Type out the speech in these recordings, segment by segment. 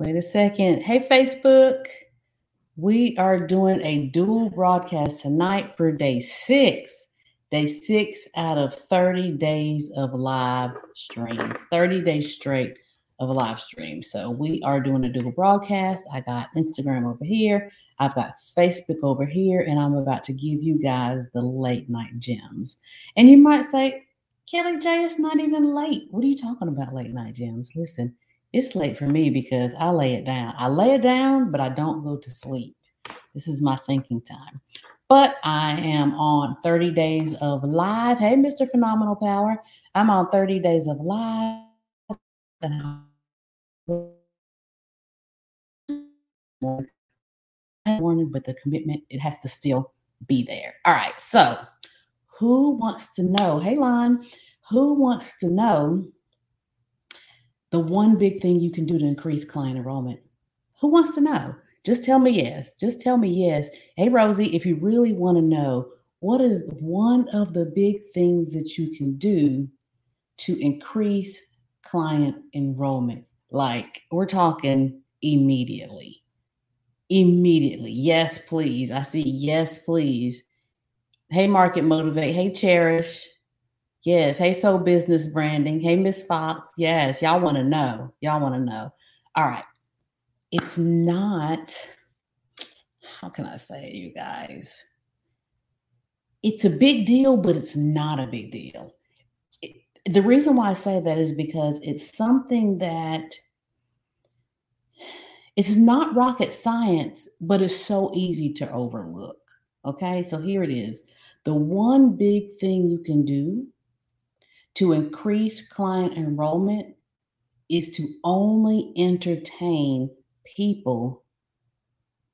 Wait a second. Hey, Facebook. We are doing a dual broadcast tonight for day six. Day six out of 30 days of live streams, 30 days straight of a live stream. So we are doing a dual broadcast. I got Instagram over here, I've got Facebook over here, and I'm about to give you guys the late night gems. And you might say, Kelly J, it's not even late. What are you talking about, late night gems? Listen, it's late for me because I lay it down. I lay it down, but I don't go to sleep. This is my thinking time. But I am on 30 days of live. Hey, Mr. Phenomenal Power. I'm on 30 days of live. Morning, but the commitment, it has to still be there. All right. So, who wants to know? Hey, Lon, who wants to know the one big thing you can do to increase client enrollment? Who wants to know? Just tell me yes. Just tell me yes. Hey, Rosie, if you really want to know, what is one of the big things that you can do to increase client enrollment? Like, we're talking immediately. Immediately. Yes, please. I see yes, please. Hey, Market Motivate. Hey, Cherish. Yes. Hey, So Business Branding. Hey, Miss Fox. Yes. Y'all want to know. Y'all want to know. All right. It's not, how can I say, it, you guys? It's a big deal, but it's not a big deal. It, the reason why I say that is because it's something that it's not rocket science, but it's so easy to overlook. Okay, so here it is. The one big thing you can do to increase client enrollment is to only entertain people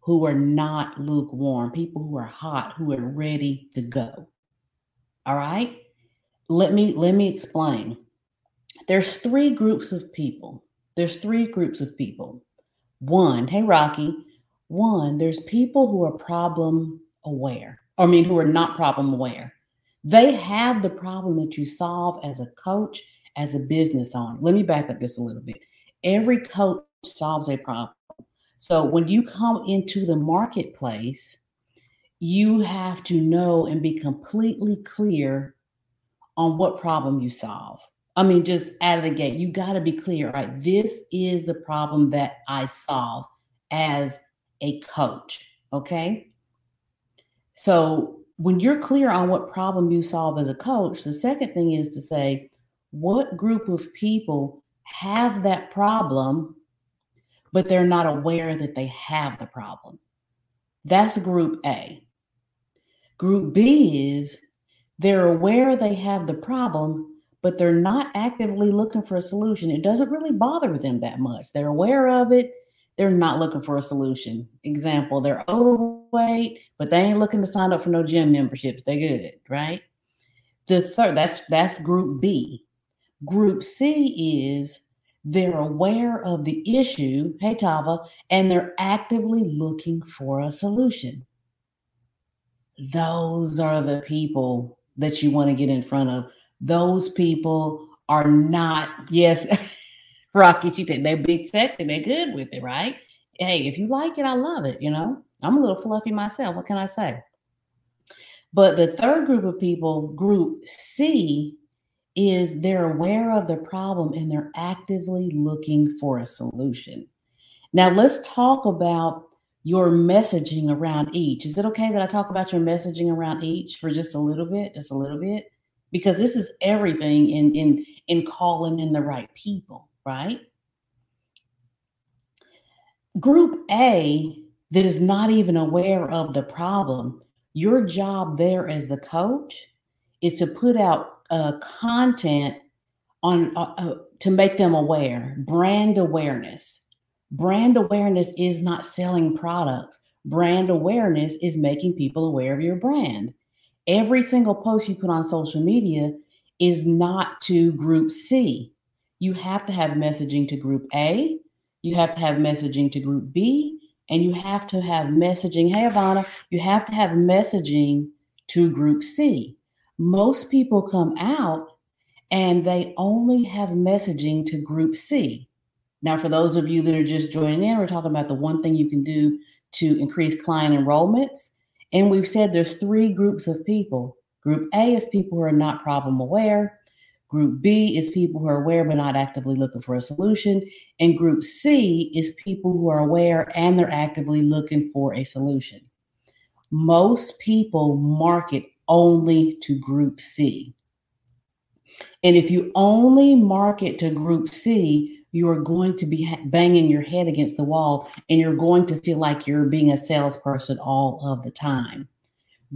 who are not lukewarm, people who are hot, who are ready to go. All right? Let me let me explain. There's three groups of people. There's three groups of people. One, hey Rocky, one, there's people who are problem aware. I mean who are not problem aware. They have the problem that you solve as a coach, as a business owner. Let me back up just a little bit. Every coach solves a problem. So when you come into the marketplace, you have to know and be completely clear on what problem you solve. I mean, just out of the gate, you got to be clear, right? This is the problem that I solve as a coach. Okay. So when you're clear on what problem you solve as a coach, the second thing is to say, what group of people have that problem, but they're not aware that they have the problem? That's group A. Group B is they're aware they have the problem, but they're not actively looking for a solution. It doesn't really bother them that much. They're aware of it, they're not looking for a solution. Example, they're overweight, but they ain't looking to sign up for no gym memberships. They good, right? The third, that's that's group B. Group C is they're aware of the issue, hey Tava, and they're actively looking for a solution. Those are the people that you want to get in front of. Those people are not, yes, Rocky, she said they're big sexy, they're good with it, right? Hey, if you like it, I love it, you know. I'm a little fluffy myself. What can I say? But the third group of people, group C, is they're aware of the problem and they're actively looking for a solution. Now, let's talk about your messaging around each. Is it okay that I talk about your messaging around each for just a little bit, just a little bit? Because this is everything in in in calling in the right people right? Group A that is not even aware of the problem, your job there as the coach is to put out uh, content on uh, uh, to make them aware, brand awareness. Brand awareness is not selling products. Brand awareness is making people aware of your brand. Every single post you put on social media is not to group C you have to have messaging to group A, you have to have messaging to group B, and you have to have messaging. Hey, Ivana, you have to have messaging to group C. Most people come out and they only have messaging to group C. Now, for those of you that are just joining in, we're talking about the one thing you can do to increase client enrollments. And we've said there's three groups of people. Group A is people who are not problem aware. Group B is people who are aware but not actively looking for a solution. And group C is people who are aware and they're actively looking for a solution. Most people market only to group C. And if you only market to group C, you are going to be banging your head against the wall and you're going to feel like you're being a salesperson all of the time.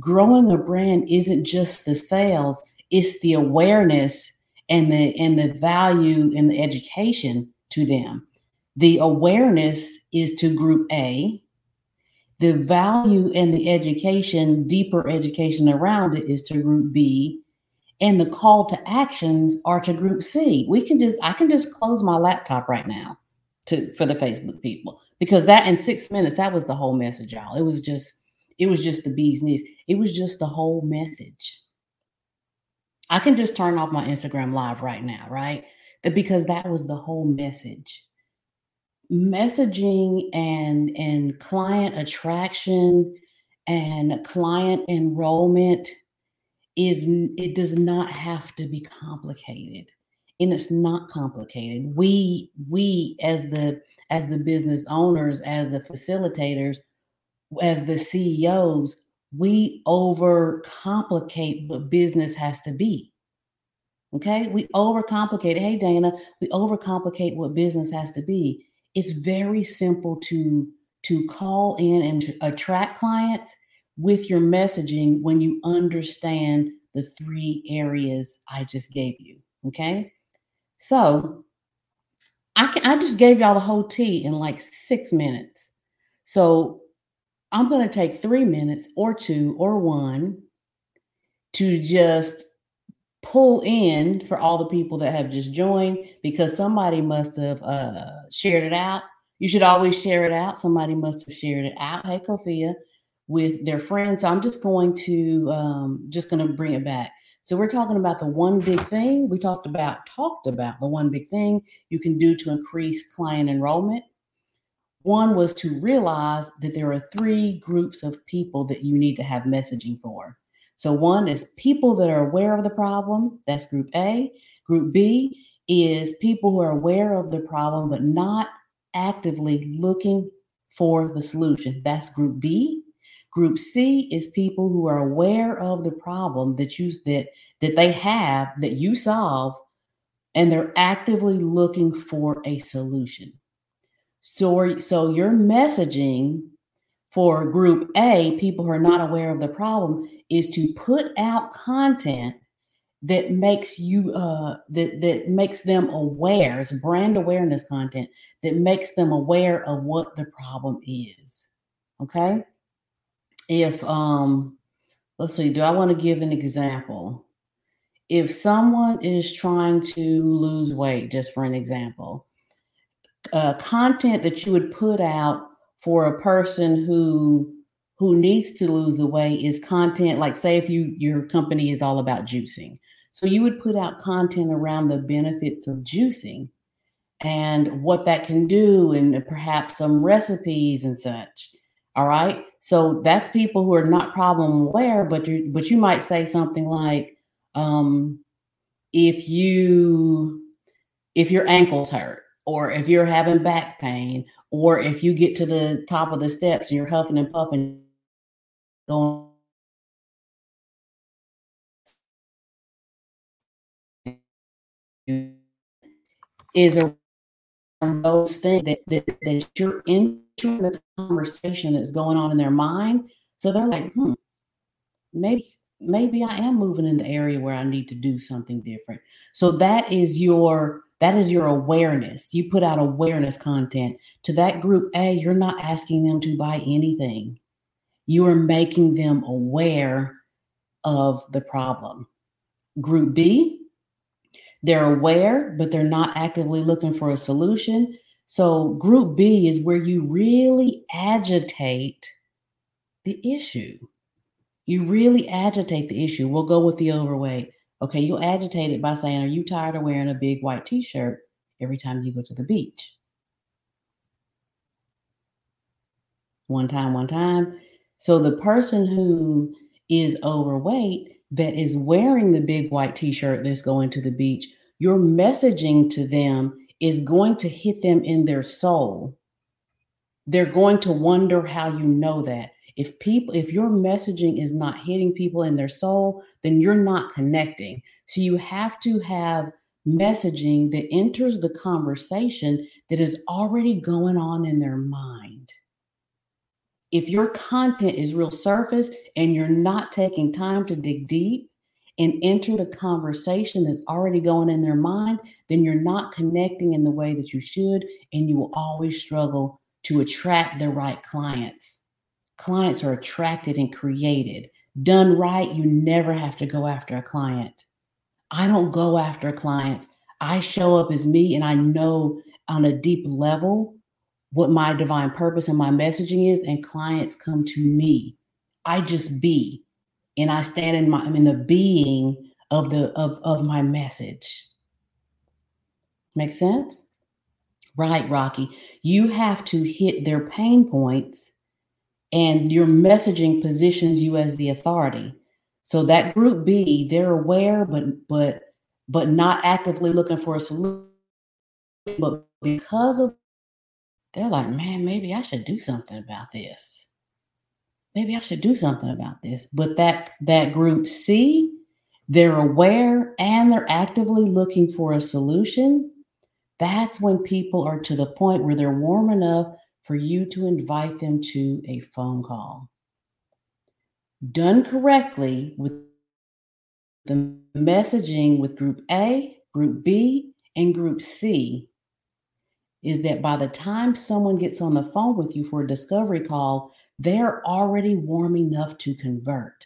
Growing a brand isn't just the sales, it's the awareness and the and the value and the education to them. The awareness is to group A. The value and the education, deeper education around it is to group B. And the call to actions are to group C. We can just I can just close my laptop right now to for the Facebook people because that in 6 minutes that was the whole message y'all. It was just it was just the bee's knees. It was just the whole message. I can just turn off my Instagram live right now, right? Because that was the whole message. Messaging and and client attraction and client enrollment is it does not have to be complicated. And it's not complicated. We we as the as the business owners, as the facilitators, as the CEOs, we overcomplicate what business has to be. Okay, we overcomplicate. Hey, Dana, we overcomplicate what business has to be. It's very simple to to call in and attract clients with your messaging when you understand the three areas I just gave you. Okay, so I can, I just gave y'all the whole tea in like six minutes. So I'm going to take three minutes or two or one to just pull in for all the people that have just joined because somebody must have uh, shared it out. You should always share it out. Somebody must have shared it out. Hey, Kofia, with their friends. So I'm just going to um, just going to bring it back. So we're talking about the one big thing we talked about. Talked about the one big thing you can do to increase client enrollment. One was to realize that there are three groups of people that you need to have messaging for. So, one is people that are aware of the problem, that's group A. Group B is people who are aware of the problem but not actively looking for the solution, that's group B. Group C is people who are aware of the problem that you that that they have that you solve and they're actively looking for a solution. So, so your messaging for group A, people who are not aware of the problem, is to put out content that makes you uh that that makes them aware. It's brand awareness content that makes them aware of what the problem is okay? If um let's see do i want to give an example? If someone is trying to lose weight just for an example uh, content that you would put out for a person who who needs to lose the weight is content like say if you your company is all about juicing. So you would put out content around the benefits of juicing and what that can do and perhaps some recipes and such all right? So that's people who are not problem aware but you but you might say something like um if you if your ankles hurt or if you're having back pain, or if you get to the top of the steps and you're huffing and puffing, going is a those things that, that, that you're entering the conversation that's going on in their mind. So they're like, hmm, maybe maybe I am moving in the area where I need to do something different. So that is your that is your awareness. You put out awareness content to that group A, you're not asking them to buy anything. You are making them aware of the problem. Group B, they're aware, but they're not actively looking for a solution. So, group B is where you really agitate the issue. You really agitate the issue. We'll go with the overweight. Okay, you'll agitate it by saying, Are you tired of wearing a big white t shirt every time you go to the beach? One time, one time. So the person who is overweight that is wearing the big white t shirt that's going to the beach, your messaging to them is going to hit them in their soul. They're going to wonder how you know that. If people, if your messaging is not hitting people in their soul, then you're not connecting. So you have to have messaging that enters the conversation that is already going on in their mind. If your content is real surface and you're not taking time to dig deep and enter the conversation that's already going in their mind, then you're not connecting in the way that you should, and you will always struggle to attract the right clients. Clients are attracted and created. Done right, you never have to go after a client. I don't go after clients. I show up as me and I know on a deep level what my divine purpose and my messaging is, and clients come to me. I just be, and I stand in my I'm in the being of the of of my message. Make sense? Right, Rocky. You have to hit their pain points, and your messaging positions you as the authority. So that group B, they're aware, but but but not actively looking for a solution. But because of they're like, man, maybe I should do something about this. Maybe I should do something about this. But that that group C, they're aware and they're actively looking for a solution. That's when people are to the point where they're warm enough for you to invite them to a phone call done correctly with the messaging with group A, group B, and group C is that by the time someone gets on the phone with you for a discovery call, they're already warm enough to convert.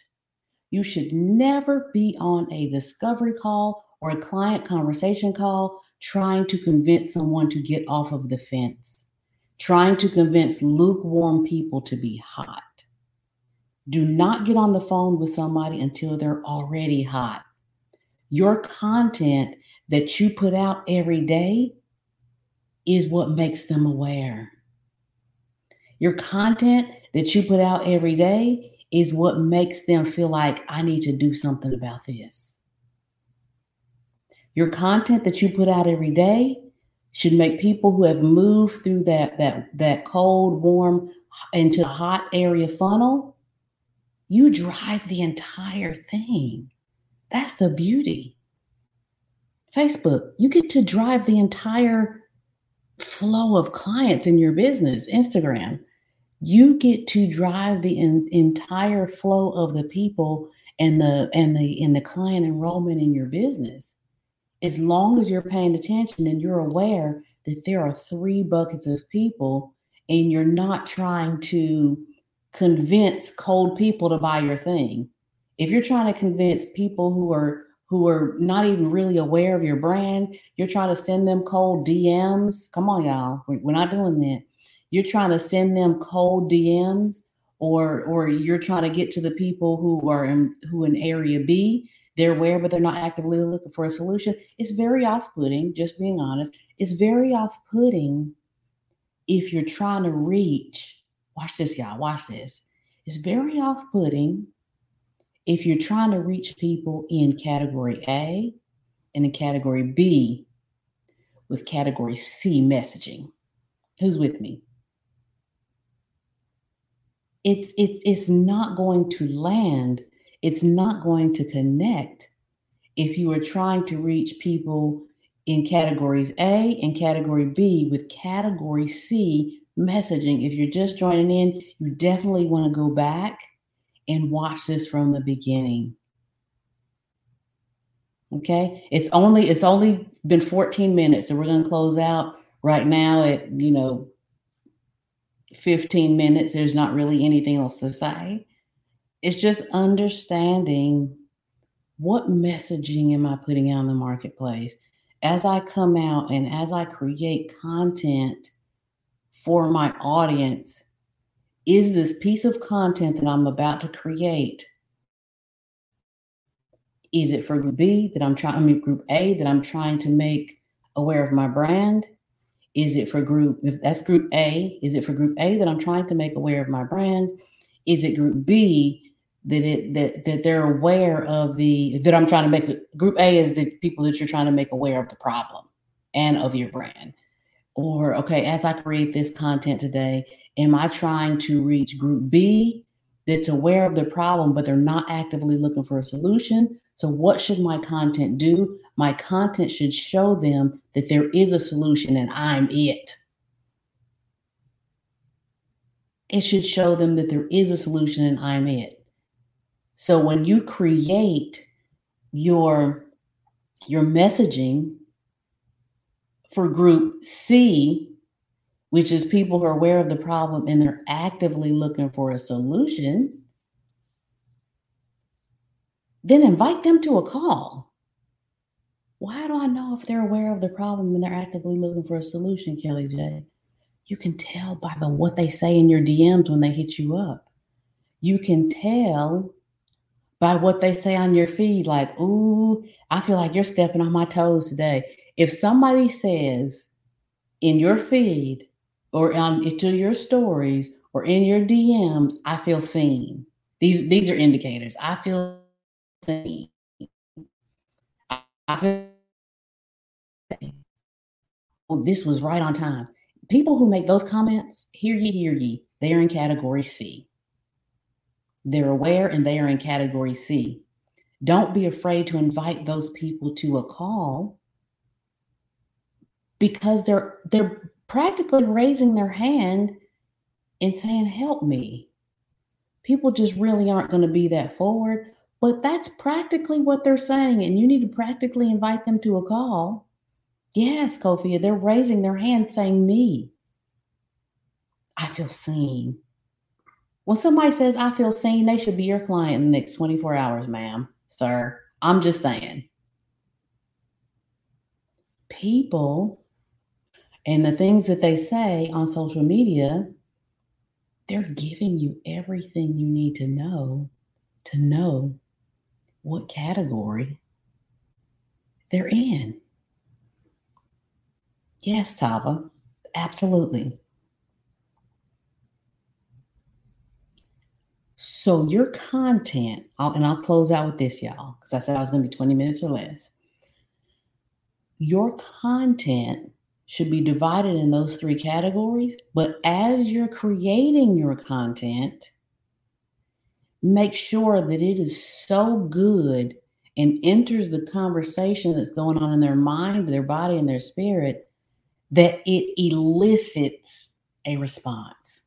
You should never be on a discovery call or a client conversation call trying to convince someone to get off of the fence, trying to convince lukewarm people to be hot. Do not get on the phone with somebody until they're already hot. Your content that you put out every day is what makes them aware. Your content that you put out every day is what makes them feel like I need to do something about this. Your content that you put out every day should make people who have moved through that that that cold, warm into the hot area funnel you drive the entire thing. That's the beauty. Facebook, you get to drive the entire flow of clients in your business. Instagram, you get to drive the in, entire flow of the people and the and the and the client enrollment in your business. As long as you're paying attention and you're aware that there are three buckets of people and you're not trying to convince cold people to buy your thing. If you're trying to convince people who are who are not even really aware of your brand, you're trying to send them cold DMs. Come on, y'all. We're not doing that. You're trying to send them cold DMs or or you're trying to get to the people who are in who in area B, they're aware, but they're not actively looking for a solution. It's very off-putting, just being honest. It's very off-putting if you're trying to reach Watch this, y'all. Watch this. It's very off putting if you're trying to reach people in category A and in category B with category C messaging. Who's with me? It's it's it's not going to land. It's not going to connect if you are trying to reach people in categories A and category B with category C messaging. If you're just joining in, you definitely want to go back and watch this from the beginning. Okay? It's only it's only been 14 minutes and we're going to close out right now at, you know, 15 minutes. There's not really anything else to say. It's just understanding what messaging am I putting out in the marketplace as I come out and as I create content for my audience is this piece of content that I'm about to create is it for group B that I'm trying I mean group A that I'm trying to make aware of my brand Is it for group, if that's group A, is it for group A that I'm trying to make aware of my brand? Is it group B that it that that they're aware of the that I'm trying to make group A is the people that you're trying to make aware of the problem and of your brand. Or okay, as I create this content today, am I trying to reach group B that's aware of the problem, but they're not actively looking for a solution? So, what should my content do? My content should show them that there is a solution and I'm it. It should show them that there is a solution and I'm it. So when you create your your messaging for group C, which is people who are aware of the problem and they're actively looking for a solution, then invite them to a call. Why do I know if they're aware of the problem and they're actively looking for a solution, Kelly J? You can tell by the what they say in your DMs when they hit you up. You can tell by what they say on your feed, like, ooh, I feel like you're stepping on my toes today. If somebody says in your feed or on to your stories or in your DMs, I feel seen. These these are indicators. I feel seen. I feel oh, this was right on time. People who make those comments, hear ye, hear ye, they are in category C. They're aware and they are in category C. Don't be afraid to invite those people to a call because they're they're practically raising their hand and saying help me. People just really aren't going to be that forward, but that's practically what they're saying and you need to practically invite them to a call. Yes, Kofi, they're raising their hand saying me. I feel seen. When somebody says, I feel seen, they should be your client in the next 24 hours, ma'am, sir. I'm just saying. People and the things that they say on social media, they're giving you everything you need to know to know what category they're in. Yes, Tava, absolutely. So your content, I'll, and I'll close out with this, y'all, because I said I was going to be 20 minutes or less. Your content should be divided in those three categories, but as you're creating your content, make sure that it is so good and enters the conversation that's going on in their mind, their body, and their spirit that it elicits a response.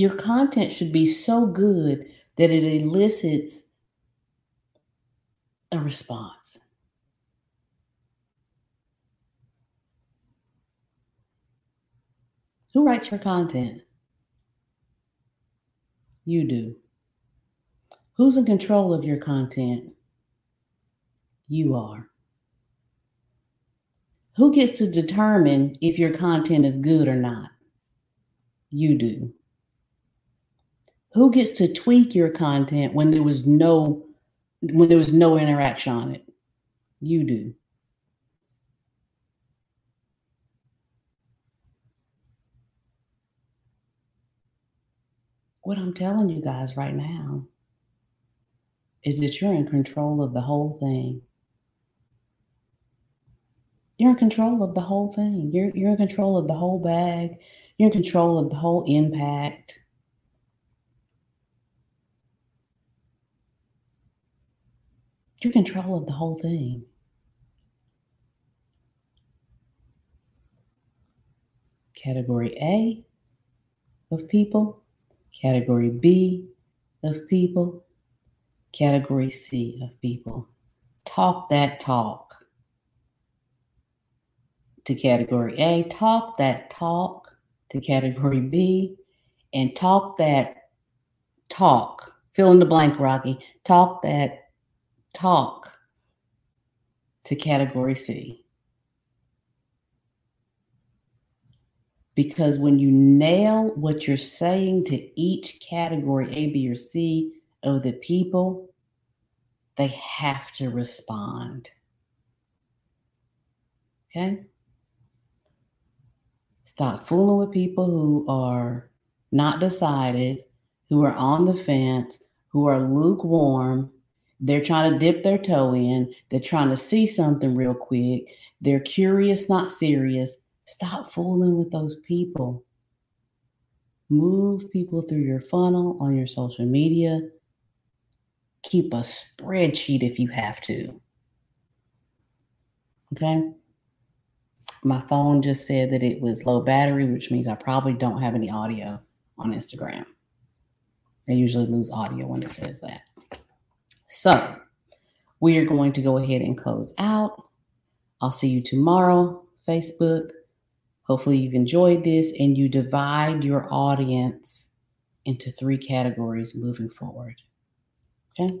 Your content should be so good that it elicits a response. Who writes your content? You do. Who's in control of your content? You are. Who gets to determine if your content is good or not? You do who gets to tweak your content when there was no when there was no interaction on it? You do. What i'm telling you guys right now is that you're in control of the whole thing. You're in control of the whole thing. You're, you're in control of the whole bag. You're in control of the whole impact You're control of the whole thing. Category A of people, category B of people, category C of people. Talk that talk to category A, talk that talk to category B, and talk that talk. Fill in the blank, Rocky. Talk that talk to category C. Because when you nail what you're saying to each category, A, B, or C, of the people, they have to respond. Okay? Stop fooling with people who are not decided, who are on the fence, who are lukewarm. They're trying to dip their toe in. They're trying to see something real quick. They're curious, not serious. Stop fooling with those people. Move people through your funnel on your social media. Keep a spreadsheet if you have to. Okay. My phone just said that it was low battery, which means I probably don't have any audio on Instagram. I usually lose audio when it says that. So we are going to go ahead and close out. I'll see you tomorrow, Facebook. Hopefully, you've enjoyed this and you divide your audience into three categories moving forward. Okay.